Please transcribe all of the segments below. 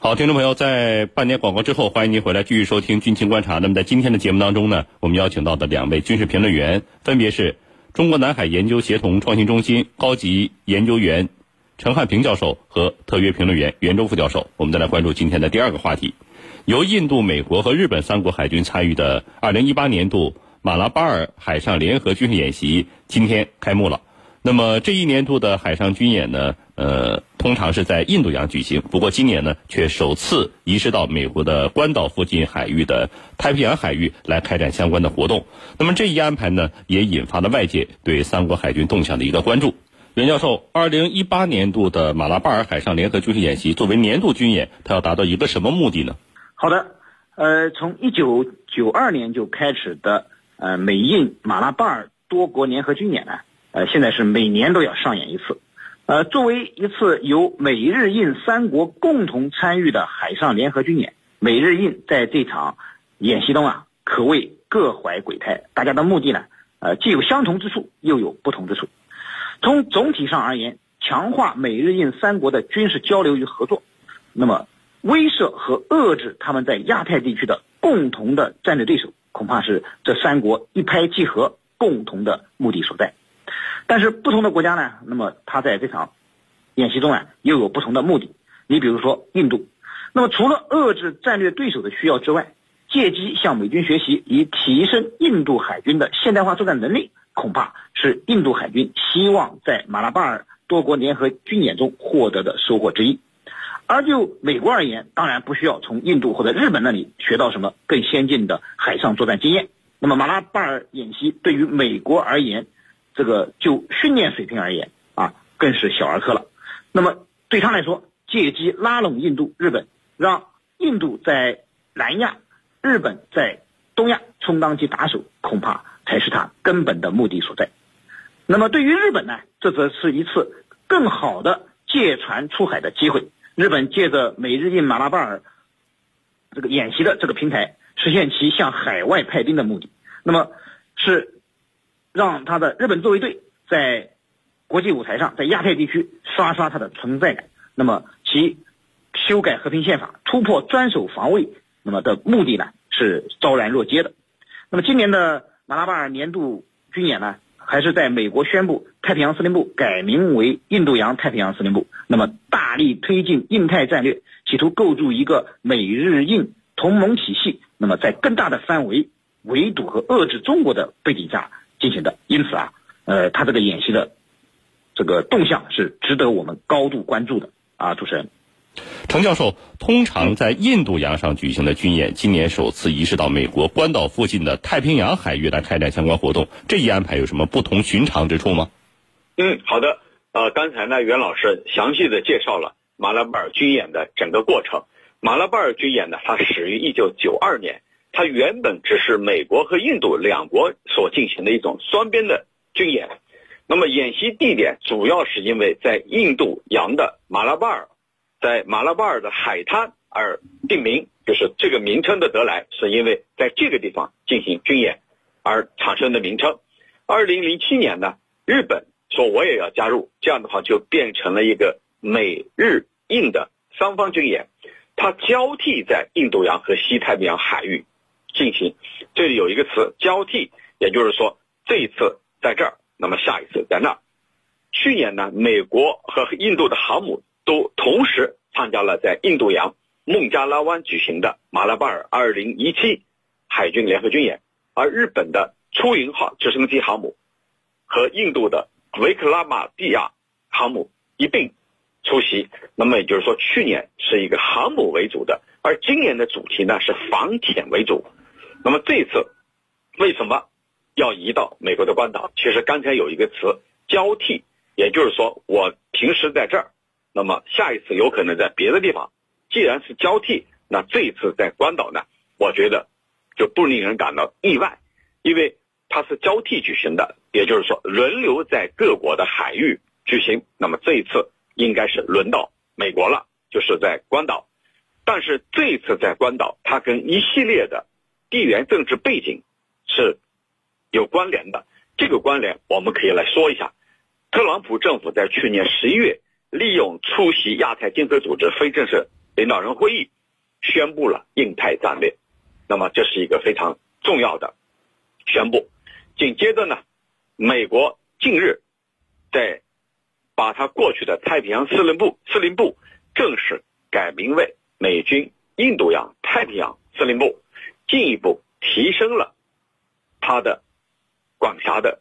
好，听众朋友，在半年广告之后，欢迎您回来继续收听军情观察。那么在今天的节目当中呢，我们邀请到的两位军事评论员，分别是中国南海研究协同创新中心高级研究员陈汉平教授和特约评论员袁周副教授。我们再来关注今天的第二个话题，由印度、美国和日本三国海军参与的2018年度马拉巴尔海上联合军事演习今天开幕了。那么这一年度的海上军演呢，呃，通常是在印度洋举行，不过今年呢，却首次移师到美国的关岛附近海域的太平洋海域来开展相关的活动。那么这一安排呢，也引发了外界对三国海军动向的一个关注。袁教授，二零一八年度的马拉巴尔海上联合军事演习作为年度军演，它要达到一个什么目的呢？好的，呃，从一九九二年就开始的呃美印马拉巴尔多国联合军演呢。呃，现在是每年都要上演一次，呃，作为一次由美日印三国共同参与的海上联合军演，美日印在这场演习中啊，可谓各怀鬼胎。大家的目的呢，呃，既有相同之处，又有不同之处。从总体上而言，强化美日印三国的军事交流与合作，那么威慑和遏制他们在亚太地区的共同的战略对手，恐怕是这三国一拍即合共同的目的所在。但是不同的国家呢，那么他在这场演习中啊，又有不同的目的。你比如说印度，那么除了遏制战略对手的需要之外，借机向美军学习，以提升印度海军的现代化作战能力，恐怕是印度海军希望在马拉巴尔多国联合军演中获得的收获之一。而就美国而言，当然不需要从印度或者日本那里学到什么更先进的海上作战经验。那么马拉巴尔演习对于美国而言，这个就训练水平而言啊，更是小儿科了。那么对他来说，借机拉拢印度、日本，让印度在南亚、日本在东亚充当其打手，恐怕才是他根本的目的所在。那么对于日本呢，这则是一次更好的借船出海的机会。日本借着美日印马拉巴尔这个演习的这个平台，实现其向海外派兵的目的。那么是。让他的日本自卫队在国际舞台上，在亚太地区刷刷他的存在感。那么其修改和平宪法、突破专守防卫，那么的目的呢是昭然若揭的。那么今年的马拉巴尔年度军演呢，还是在美国宣布太平洋司令部改名为印度洋太平洋司令部，那么大力推进印太战略，企图构筑一个美日印同盟体系。那么在更大的范围围堵和遏制中国的背景下。进行的，因此啊，呃，他这个演习的这个动向是值得我们高度关注的啊，主持人，程教授，通常在印度洋上举行的军演，今年首次移师到美国关岛附近的太平洋海域来开展相关活动，这一安排有什么不同寻常之处吗？嗯，好的，呃，刚才呢，袁老师详细的介绍了马拉巴尔军演的整个过程。马拉巴尔军演呢，它始于一九九二年。它原本只是美国和印度两国所进行的一种双边的军演，那么演习地点主要是因为在印度洋的马拉巴尔，在马拉巴尔的海滩而定名，就是这个名称的得来，是因为在这个地方进行军演而产生的名称。二零零七年呢，日本说我也要加入，这样的话就变成了一个美日印的三方军演，它交替在印度洋和西太平洋海域。进行，这里有一个词交替，也就是说这一次在这儿，那么下一次在那儿。去年呢，美国和印度的航母都同时参加了在印度洋孟加拉湾举行的马拉巴尔2017海军联合军演，而日本的出云号直升机航母和印度的维克拉玛蒂亚航母一并出席。那么也就是说，去年是一个航母为主的，而今年的主题呢是防潜为主。那么这次为什么要移到美国的关岛？其实刚才有一个词交替，也就是说我平时在这儿，那么下一次有可能在别的地方。既然是交替，那这一次在关岛呢，我觉得就不令人感到意外，因为它是交替举行的，也就是说轮流在各国的海域举行。那么这一次应该是轮到美国了，就是在关岛。但是这一次在关岛，它跟一系列的。地缘政治背景是有关联的，这个关联我们可以来说一下。特朗普政府在去年十一月利用出席亚太经合组织非正式领导人会议，宣布了印太战略。那么这是一个非常重要的宣布。紧接着呢，美国近日在把他过去的太平洋司令部司令部正式改名为美军印度洋太平洋司令部，进一步提升了他的管辖的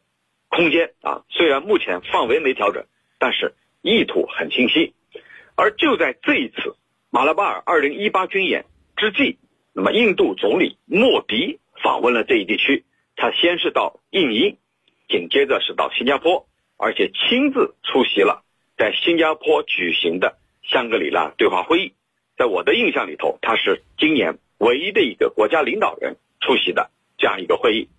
空间啊。虽然目前范围没调整，但是意图很清晰。而就在这一次马拉巴尔二零一八军演之际，那么印度总理莫迪访问了这一地区。他先是到印尼，紧接着是到新加坡，而且亲自出席了在新加坡举行的香格里拉对话会议。在我的印象里头，他是今年唯一的一个国家领导人出席的这样一个会议，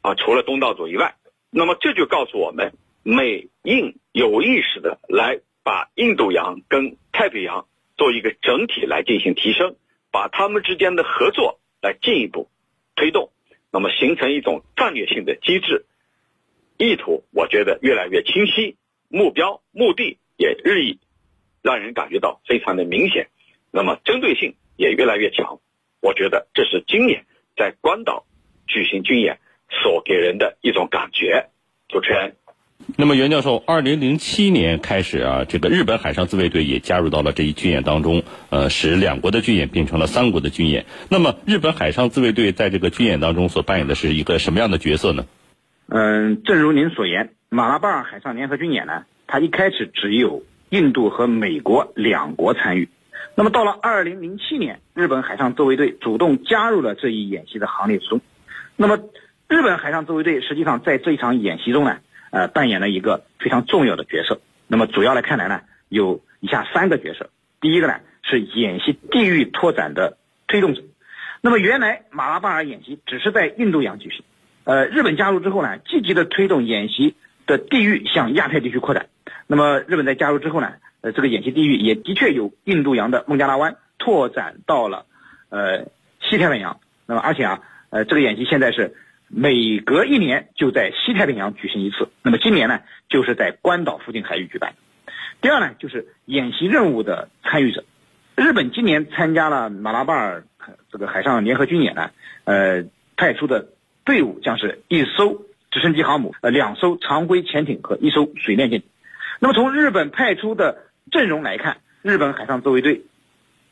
啊，除了东道主以外。那么这就告诉我们，美印有意识的来把印度洋跟太平洋做一个整体来进行提升，把他们之间的合作来进一步推动。那么形成一种战略性的机制，意图我觉得越来越清晰，目标目的也日益让人感觉到非常的明显，那么针对性也越来越强。我觉得这是今年在关岛举行军演所给人的一种感觉。主持人。那么，袁教授，二零零七年开始啊，这个日本海上自卫队也加入到了这一军演当中，呃，使两国的军演变成了三国的军演。那么，日本海上自卫队在这个军演当中所扮演的是一个什么样的角色呢？嗯，正如您所言，马拉巴尔海上联合军演呢，它一开始只有印度和美国两国参与。那么，到了二零零七年，日本海上自卫队主动加入了这一演习的行列之中。那么，日本海上自卫队实际上在这一场演习中呢？呃，扮演了一个非常重要的角色。那么主要来看来呢，有以下三个角色。第一个呢是演习地域拓展的推动者。那么原来马拉巴尔演习只是在印度洋举行，呃，日本加入之后呢，积极的推动演习的地域向亚太地区扩展。那么日本在加入之后呢，这个演习地域也的确有印度洋的孟加拉湾拓展到了呃西太平洋。那么而且啊，呃，这个演习现在是。每隔一年就在西太平洋举行一次，那么今年呢，就是在关岛附近海域举办。第二呢，就是演习任务的参与者，日本今年参加了马拉巴尔这个海上联合军演呢，呃，派出的队伍将是一艘直升机航母、呃两艘常规潜艇和一艘水面舰艇。那么从日本派出的阵容来看，日本海上自卫队，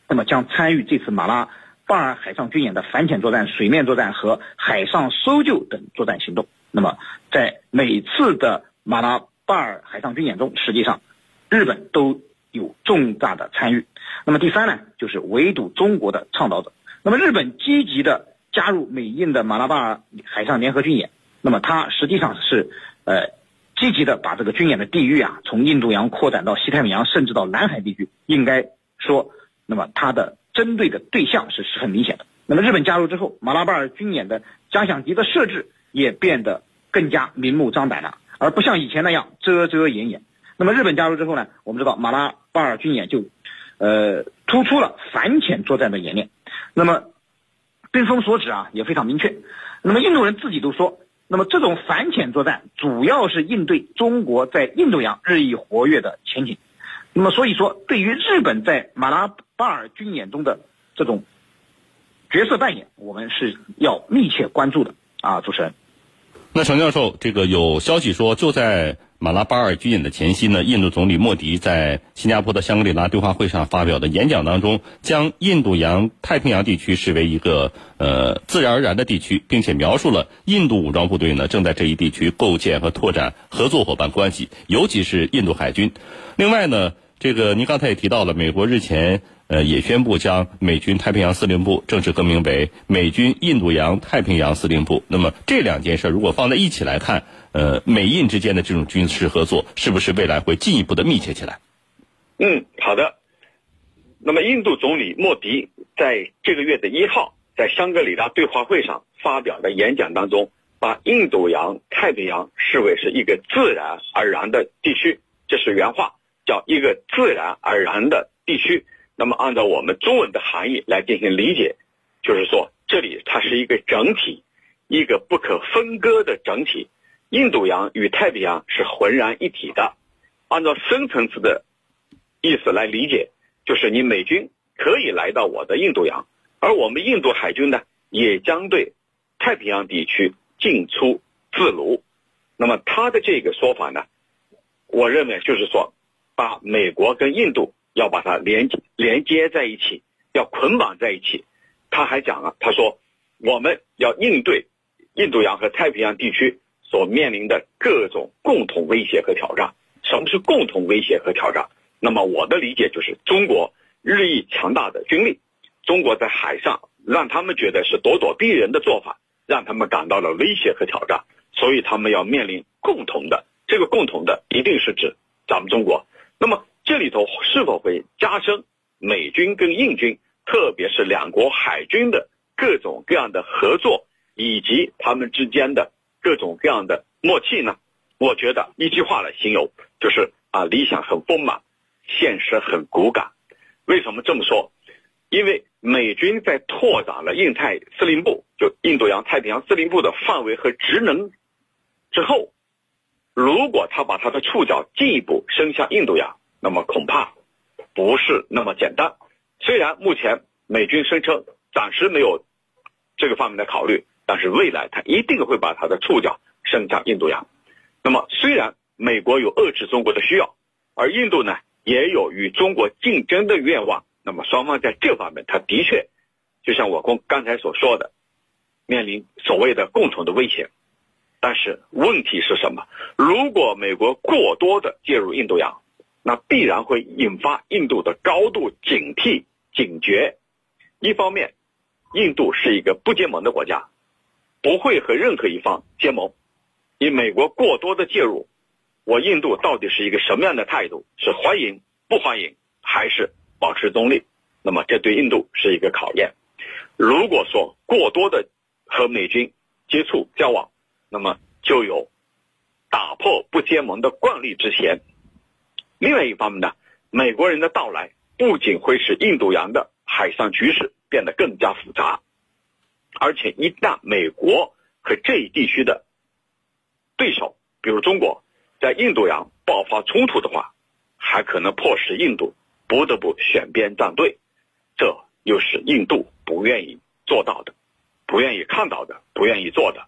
那么将参与这次马拉。巴尔海上军演的反潜作战、水面作战和海上搜救等作战行动。那么，在每次的马拉巴尔海上军演中，实际上日本都有重大的参与。那么第三呢，就是围堵中国的倡导者。那么日本积极的加入美印的马拉巴尔海上联合军演。那么它实际上是呃积极的把这个军演的地域啊，从印度洋扩展到西太平洋，甚至到南海地区。应该说，那么它的。针对的对象是是很明显的。那么日本加入之后，马拉巴尔军演的假想敌的设置也变得更加明目张胆了，而不像以前那样遮遮掩掩。那么日本加入之后呢，我们知道马拉巴尔军演就，呃，突出了反潜作战的演练。那么，兵锋所指啊也非常明确。那么印度人自己都说，那么这种反潜作战主要是应对中国在印度洋日益活跃的潜艇。那么所以说，对于日本在马拉巴尔军演中的这种角色扮演，我们是要密切关注的啊，主持人。那陈教授，这个有消息说，就在马拉巴尔军演的前夕呢，印度总理莫迪在新加坡的香格里拉对话会上发表的演讲当中，将印度洋太平洋地区视为一个呃自然而然的地区，并且描述了印度武装部队呢正在这一地区构建和拓展合作伙伴关系，尤其是印度海军。另外呢。这个您刚才也提到了，美国日前呃也宣布将美军太平洋司令部正式更名为美军印度洋太平洋司令部。那么这两件事如果放在一起来看，呃，美印之间的这种军事合作是不是未来会进一步的密切起来？嗯，好的。那么印度总理莫迪在这个月的一号在香格里拉对话会上发表的演讲当中，把印度洋太平洋视为是一个自然而然的地区，这是原话。叫一个自然而然的地区，那么按照我们中文的含义来进行理解，就是说这里它是一个整体，一个不可分割的整体。印度洋与太平洋是浑然一体的。按照深层次的意思来理解，就是你美军可以来到我的印度洋，而我们印度海军呢，也将对太平洋地区进出自如。那么他的这个说法呢，我认为就是说，把美国跟印度要把它连接连接在一起，要捆绑在一起。他还讲了，他说我们要应对印度洋和太平洋地区所面临的各种共同威胁和挑战。什么是共同威胁和挑战？那么我的理解就是中国日益强大的军力，中国在海上让他们觉得是咄咄逼人的做法，让他们感到了威胁和挑战。所以他们要面临共同的，这个共同的一定是指咱们中国。那么这里头是否会加深美军跟印军，特别是两国海军的各种各样的合作，以及他们之间的各种各样的默契呢？我觉得一句话来形容，就是啊，理想很丰满，现实很骨感。为什么这么说？因为美军在拓展了印太司令部，就印度洋太平洋司令部的范围和职能。之后，如果他把他的触角进一步伸向印度洋，那么恐怕不是那么简单。虽然目前美军声称暂时没有这个方面的考虑，但是未来它一定会把它的触角伸向印度洋。那么，虽然美国有遏制中国的需要，而印度呢也有与中国竞争的愿望，那么双方在这方面，他的确就像我公刚才所说的，面临所谓的共同的威胁。但是问题是什么？如果美国过多的介入印度洋，那必然会引发印度的高度警惕、警觉。一方面，印度是一个不结盟的国家，不会和任何一方结盟。以美国过多的介入，我印度到底是一个什么样的态度？是欢迎、不欢迎，还是保持中立？那么这对印度是一个考验。如果说过多的和美军接触交往，那么就有打破不结盟的惯例之嫌。另外一方面呢，美国人的到来不仅会使印度洋的海上局势变得更加复杂，而且一旦美国和这一地区的对手，比如中国，在印度洋爆发冲突的话，还可能迫使印度不得不选边站队，这又是印度不愿意做到的，不愿意看到的，不愿意做的。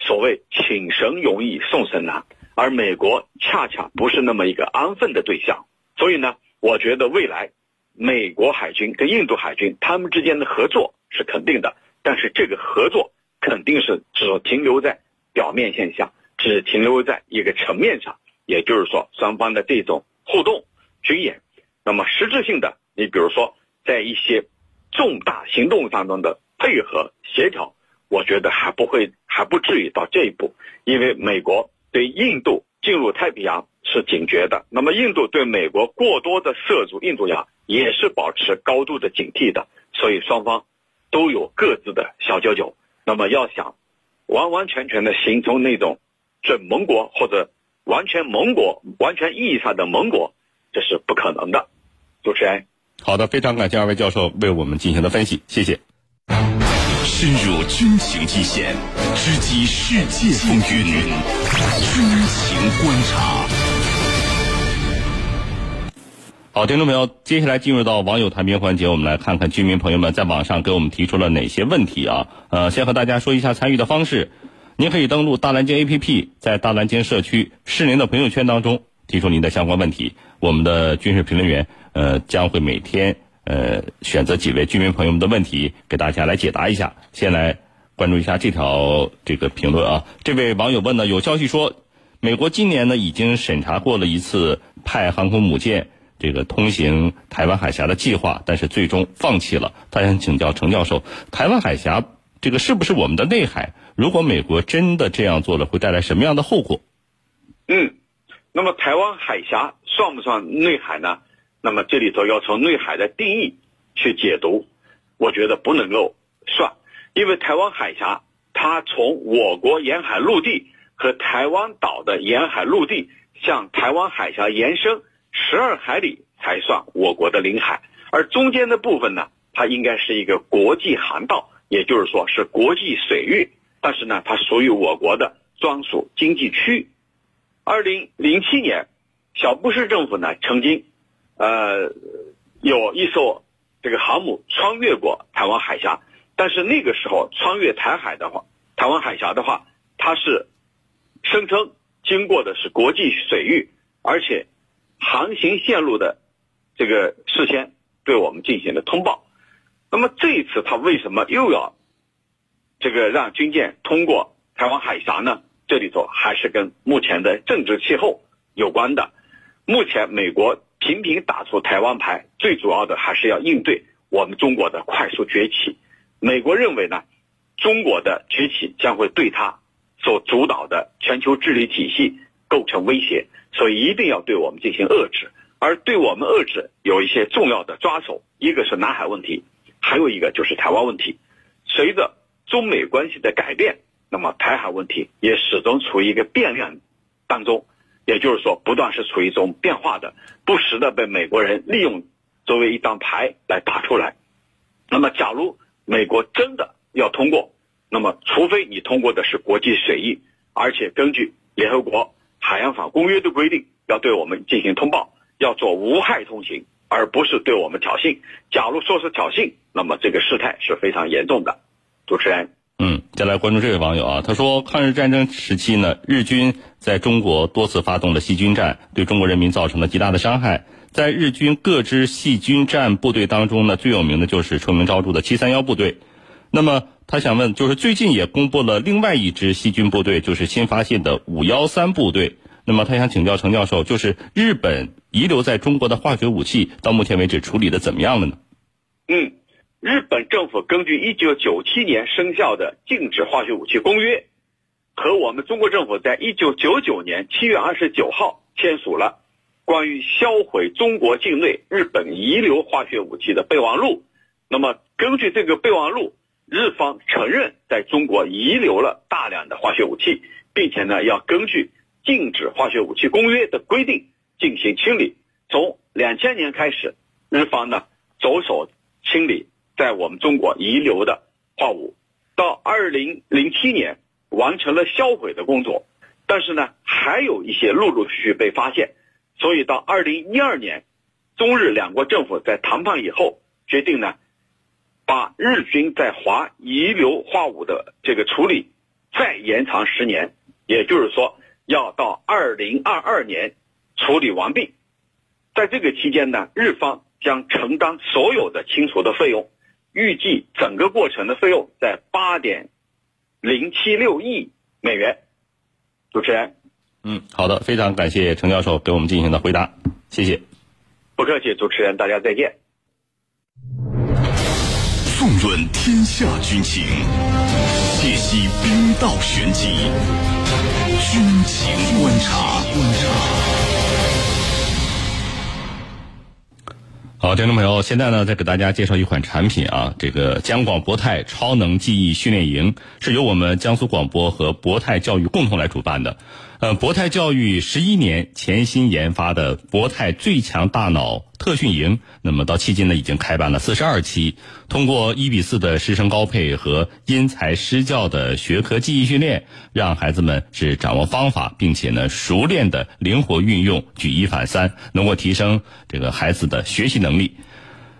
所谓请神容易送神难，而美国恰恰不是那么一个安分的对象，所以呢，我觉得未来美国海军跟印度海军他们之间的合作是肯定的，但是这个合作肯定是只停留在表面现象，只停留在一个层面上，也就是说双方的这种互动军演，那么实质性的，你比如说在一些重大行动当中的配合协调。我觉得还不会，还不至于到这一步，因为美国对印度进入太平洋是警觉的，那么印度对美国过多的涉足印度洋也是保持高度的警惕的，所以双方都有各自的小九九。那么要想完完全全的形成那种准盟国或者完全盟国、完全意义上的盟国，这是不可能的。主持人，好的，非常感谢二位教授为我们进行的分析，谢谢。深入军情一线，直击世界风云，军情观察。好，听众朋友，接下来进入到网友谈评环节，我们来看看居民朋友们在网上给我们提出了哪些问题啊？呃，先和大家说一下参与的方式，您可以登录大蓝鲸 APP，在大蓝鲸社区是您的朋友圈当中提出您的相关问题，我们的军事评论员呃将会每天。呃，选择几位居民朋友们的问题，给大家来解答一下。先来关注一下这条这个评论啊。这位网友问呢，有消息说，美国今年呢已经审查过了一次派航空母舰这个通行台湾海峡的计划，但是最终放弃了。他想请教程教授，台湾海峡这个是不是我们的内海？如果美国真的这样做了，会带来什么样的后果？嗯，那么台湾海峡算不算内海呢？那么这里头要从内海的定义去解读，我觉得不能够算，因为台湾海峡它从我国沿海陆地和台湾岛的沿海陆地向台湾海峡延伸十二海里才算我国的领海，而中间的部分呢，它应该是一个国际航道，也就是说是国际水域，但是呢，它属于我国的专属经济区。二零零七年，小布什政府呢曾经。呃，有一艘这个航母穿越过台湾海峡，但是那个时候穿越台海的话，台湾海峡的话，它是声称经过的是国际水域，而且航行线路的这个事先对我们进行了通报。那么这一次他为什么又要这个让军舰通过台湾海峡呢？这里头还是跟目前的政治气候有关的。目前美国频频打出台湾牌，最主要的还是要应对我们中国的快速崛起。美国认为呢，中国的崛起将会对他所主导的全球治理体系构成威胁，所以一定要对我们进行遏制。而对我们遏制有一些重要的抓手，一个是南海问题，还有一个就是台湾问题。随着中美关系的改变。那么台海问题也始终处于一个变量当中，也就是说，不断是处于一种变化的，不时的被美国人利用作为一张牌来打出来。那么，假如美国真的要通过，那么除非你通过的是国际水域，而且根据联合国海洋法公约的规定，要对我们进行通报，要做无害通行，而不是对我们挑衅。假如说是挑衅，那么这个事态是非常严重的。主持人。嗯，再来关注这位网友啊，他说，抗日战争时期呢，日军在中国多次发动了细菌战，对中国人民造成了极大的伤害。在日军各支细菌战部队当中呢，最有名的就是臭名昭著的七三幺部队。那么他想问，就是最近也公布了另外一支细菌部队，就是新发现的五幺三部队。那么他想请教程教授，就是日本遗留在中国的化学武器，到目前为止处理的怎么样了呢？嗯。日本政府根据1997年生效的禁止化学武器公约，和我们中国政府在1999年7月29号签署了关于销毁中国境内日本遗留化学武器的备忘录。那么，根据这个备忘录，日方承认在中国遗留了大量的化学武器，并且呢，要根据禁止化学武器公约的规定进行清理。从2000年开始，日方呢着手清理。在我们中国遗留的化武，到二零零七年完成了销毁的工作，但是呢，还有一些陆陆续续被发现，所以到二零一二年，中日两国政府在谈判以后决定呢，把日军在华遗留化武的这个处理再延长十年，也就是说要到二零二二年处理完毕，在这个期间呢，日方将承担所有的清除的费用。预计整个过程的费用在八点零七六亿美元。主持人，嗯，好的，非常感谢程教授给我们进行的回答，谢谢。不客气，主持人，大家再见。论天下军情，解析兵道玄机，军情观察。观察。好，听众朋友，现在呢，再给大家介绍一款产品啊，这个江广博泰超能记忆训练营是由我们江苏广播和博泰教育共同来主办的。呃，博泰教育十一年潜心研发的博泰最强大脑特训营，那么到迄今呢已经开办了四十二期。通过一比四的师生高配和因材施教的学科记忆训练，让孩子们是掌握方法，并且呢熟练的灵活运用，举一反三，能够提升这个孩子的学习能力。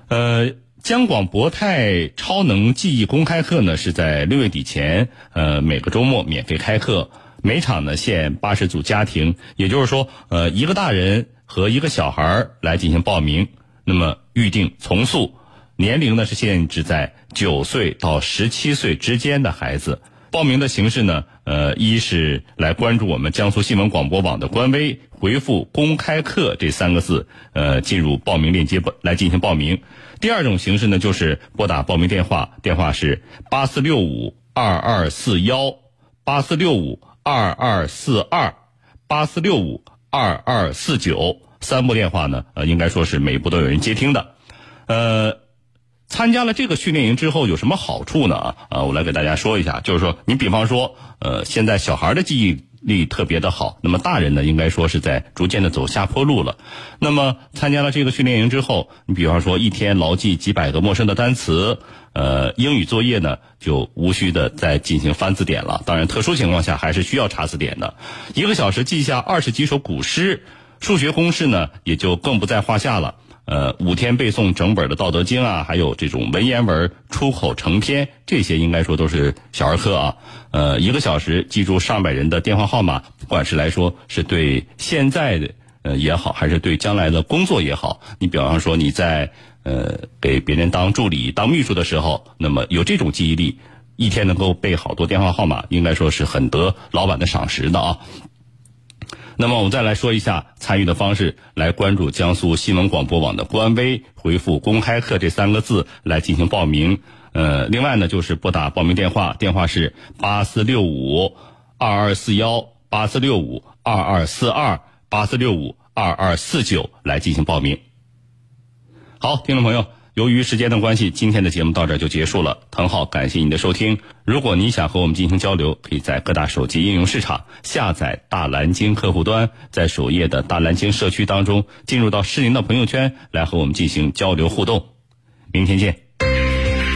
呃，江广博泰超能记忆公开课呢是在六月底前，呃每个周末免费开课。每场呢限八十组家庭，也就是说，呃，一个大人和一个小孩来进行报名。那么预定从速，年龄呢是限制在九岁到十七岁之间的孩子。报名的形式呢，呃，一是来关注我们江苏新闻广播网的官微，回复“公开课”这三个字，呃，进入报名链接来进行报名。第二种形式呢，就是拨打报名电话，电话是八四六五二二四幺八四六五。二二四二八四六五二二四九三部电话呢，呃，应该说是每一部都有人接听的。呃，参加了这个训练营之后有什么好处呢？啊，我来给大家说一下，就是说，你比方说，呃，现在小孩的记忆力特别的好，那么大人呢，应该说是在逐渐的走下坡路了。那么参加了这个训练营之后，你比方说一天牢记几百个陌生的单词。呃，英语作业呢就无需的再进行翻字典了。当然，特殊情况下还是需要查字典的。一个小时记下二十几首古诗，数学公式呢也就更不在话下了。呃，五天背诵整本的《道德经》啊，还有这种文言文出口成篇，这些应该说都是小儿科啊。呃，一个小时记住上百人的电话号码，不管是来说是对现在的呃也好，还是对将来的工作也好，你比方说你在呃给别人当助理、当秘书的时候，那么有这种记忆力，一天能够背好多电话号码，应该说是很得老板的赏识的啊。那么我们再来说一下参与的方式，来关注江苏新闻广播网的官微，回复“公开课”这三个字来进行报名。呃，另外呢，就是拨打报名电话，电话是八四六五二二四幺八四六五二二四二八四六五二二四九来进行报名。好，听众朋友。由于时间的关系，今天的节目到这就结束了。滕浩，感谢您的收听。如果您想和我们进行交流，可以在各大手机应用市场下载大蓝鲸客户端，在首页的大蓝鲸社区当中进入到适龄的朋友圈来和我们进行交流互动。明天见。